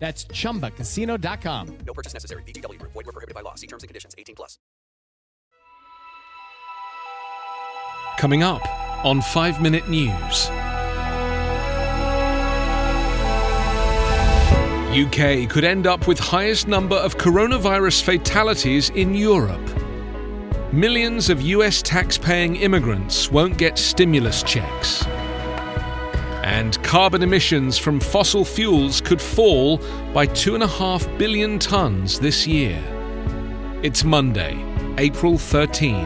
That's chumbacasino.com. No purchase necessary. VGW Group. Void were prohibited by law. See terms and conditions. 18 plus. Coming up on 5 Minute News. UK could end up with highest number of coronavirus fatalities in Europe. Millions of US tax-paying immigrants won't get stimulus checks. And carbon emissions from fossil fuels could fall by 2.5 billion tonnes this year. It's Monday, April 13.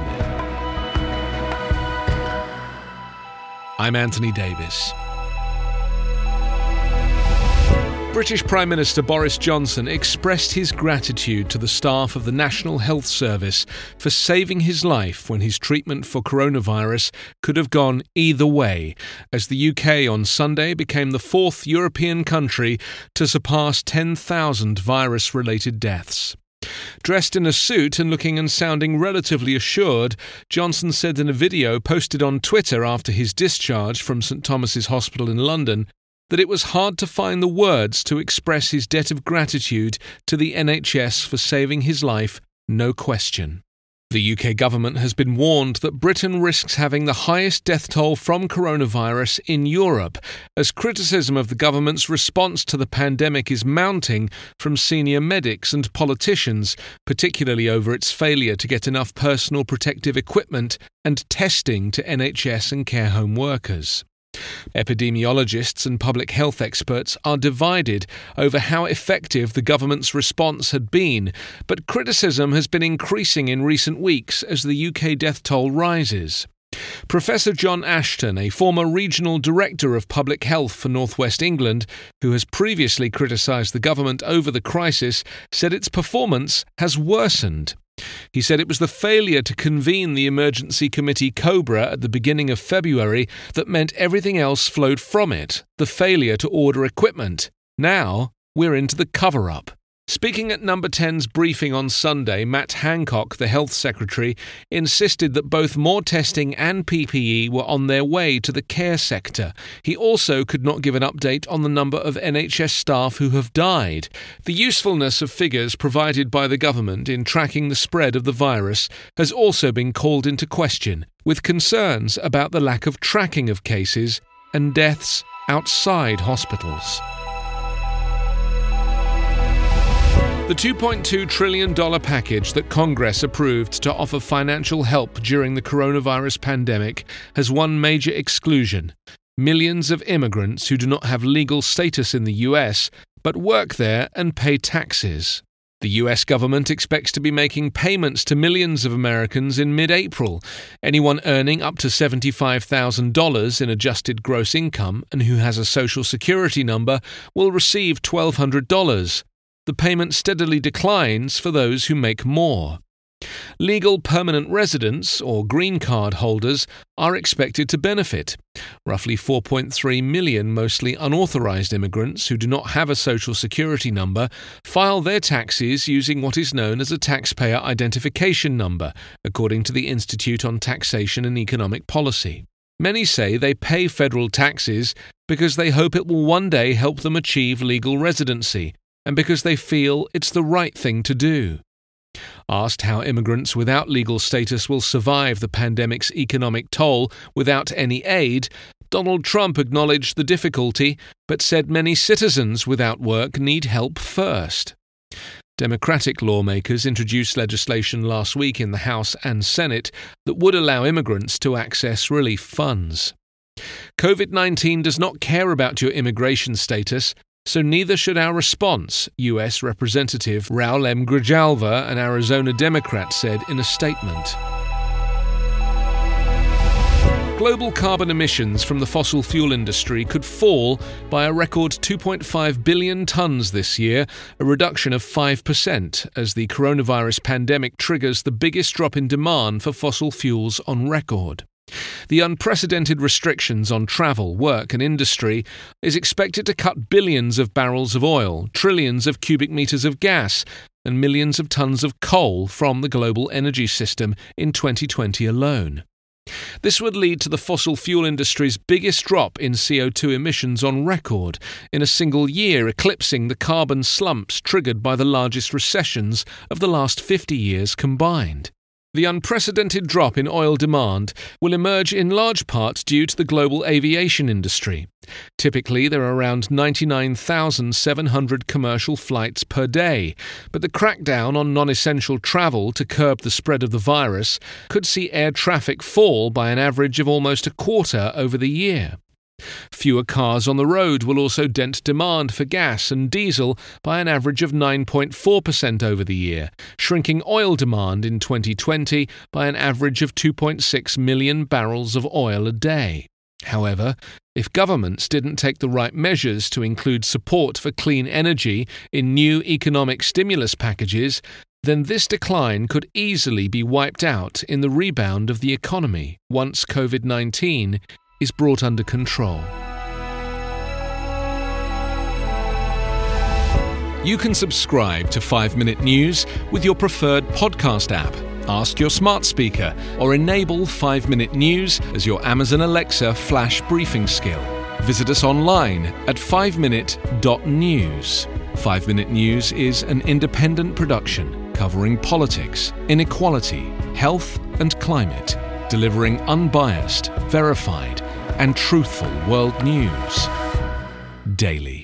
I'm Anthony Davis. British Prime Minister Boris Johnson expressed his gratitude to the staff of the National Health Service for saving his life when his treatment for coronavirus could have gone either way, as the UK on Sunday became the fourth European country to surpass 10,000 virus related deaths. Dressed in a suit and looking and sounding relatively assured, Johnson said in a video posted on Twitter after his discharge from St Thomas's Hospital in London that it was hard to find the words to express his debt of gratitude to the NHS for saving his life, no question. The UK government has been warned that Britain risks having the highest death toll from coronavirus in Europe, as criticism of the government's response to the pandemic is mounting from senior medics and politicians, particularly over its failure to get enough personal protective equipment and testing to NHS and care home workers. Epidemiologists and public health experts are divided over how effective the government's response had been, but criticism has been increasing in recent weeks as the UK death toll rises. Professor John Ashton, a former regional director of public health for North West England, who has previously criticised the government over the crisis, said its performance has worsened. He said it was the failure to convene the emergency committee Cobra at the beginning of February that meant everything else flowed from it, the failure to order equipment. Now we're into the cover up. Speaking at Number 10's briefing on Sunday, Matt Hancock, the health secretary, insisted that both more testing and PPE were on their way to the care sector. He also could not give an update on the number of NHS staff who have died. The usefulness of figures provided by the government in tracking the spread of the virus has also been called into question, with concerns about the lack of tracking of cases and deaths outside hospitals. The $2.2 trillion package that Congress approved to offer financial help during the coronavirus pandemic has one major exclusion millions of immigrants who do not have legal status in the US but work there and pay taxes. The US government expects to be making payments to millions of Americans in mid April. Anyone earning up to $75,000 in adjusted gross income and who has a Social Security number will receive $1,200 the payment steadily declines for those who make more. Legal permanent residents, or green card holders, are expected to benefit. Roughly 4.3 million mostly unauthorized immigrants who do not have a social security number file their taxes using what is known as a taxpayer identification number, according to the Institute on Taxation and Economic Policy. Many say they pay federal taxes because they hope it will one day help them achieve legal residency, and because they feel it's the right thing to do. Asked how immigrants without legal status will survive the pandemic's economic toll without any aid, Donald Trump acknowledged the difficulty, but said many citizens without work need help first. Democratic lawmakers introduced legislation last week in the House and Senate that would allow immigrants to access relief funds. COVID 19 does not care about your immigration status, so neither should our response, US Representative Raul M. Grijalva, an Arizona Democrat, said in a statement. Global carbon emissions from the fossil fuel industry could fall by a record 2.5 billion tonnes this year, a reduction of 5%, as the coronavirus pandemic triggers the biggest drop in demand for fossil fuels on record. The unprecedented restrictions on travel, work, and industry is expected to cut billions of barrels of oil, trillions of cubic meters of gas, and millions of tons of coal from the global energy system in 2020 alone. This would lead to the fossil fuel industry's biggest drop in CO2 emissions on record in a single year, eclipsing the carbon slumps triggered by the largest recessions of the last 50 years combined. The unprecedented drop in oil demand will emerge in large part due to the global aviation industry. Typically, there are around 99,700 commercial flights per day, but the crackdown on non essential travel to curb the spread of the virus could see air traffic fall by an average of almost a quarter over the year. Fewer cars on the road will also dent demand for gas and diesel by an average of 9.4% over the year, shrinking oil demand in 2020 by an average of 2.6 million barrels of oil a day. However, if governments didn't take the right measures to include support for clean energy in new economic stimulus packages, then this decline could easily be wiped out in the rebound of the economy once COVID 19 is brought under control. You can subscribe to 5 Minute News with your preferred podcast app. Ask your smart speaker or enable 5 Minute News as your Amazon Alexa flash briefing skill. Visit us online at 5minute.news. 5 Minute News is an independent production covering politics, inequality, health, and climate, delivering unbiased, verified, and truthful world news daily.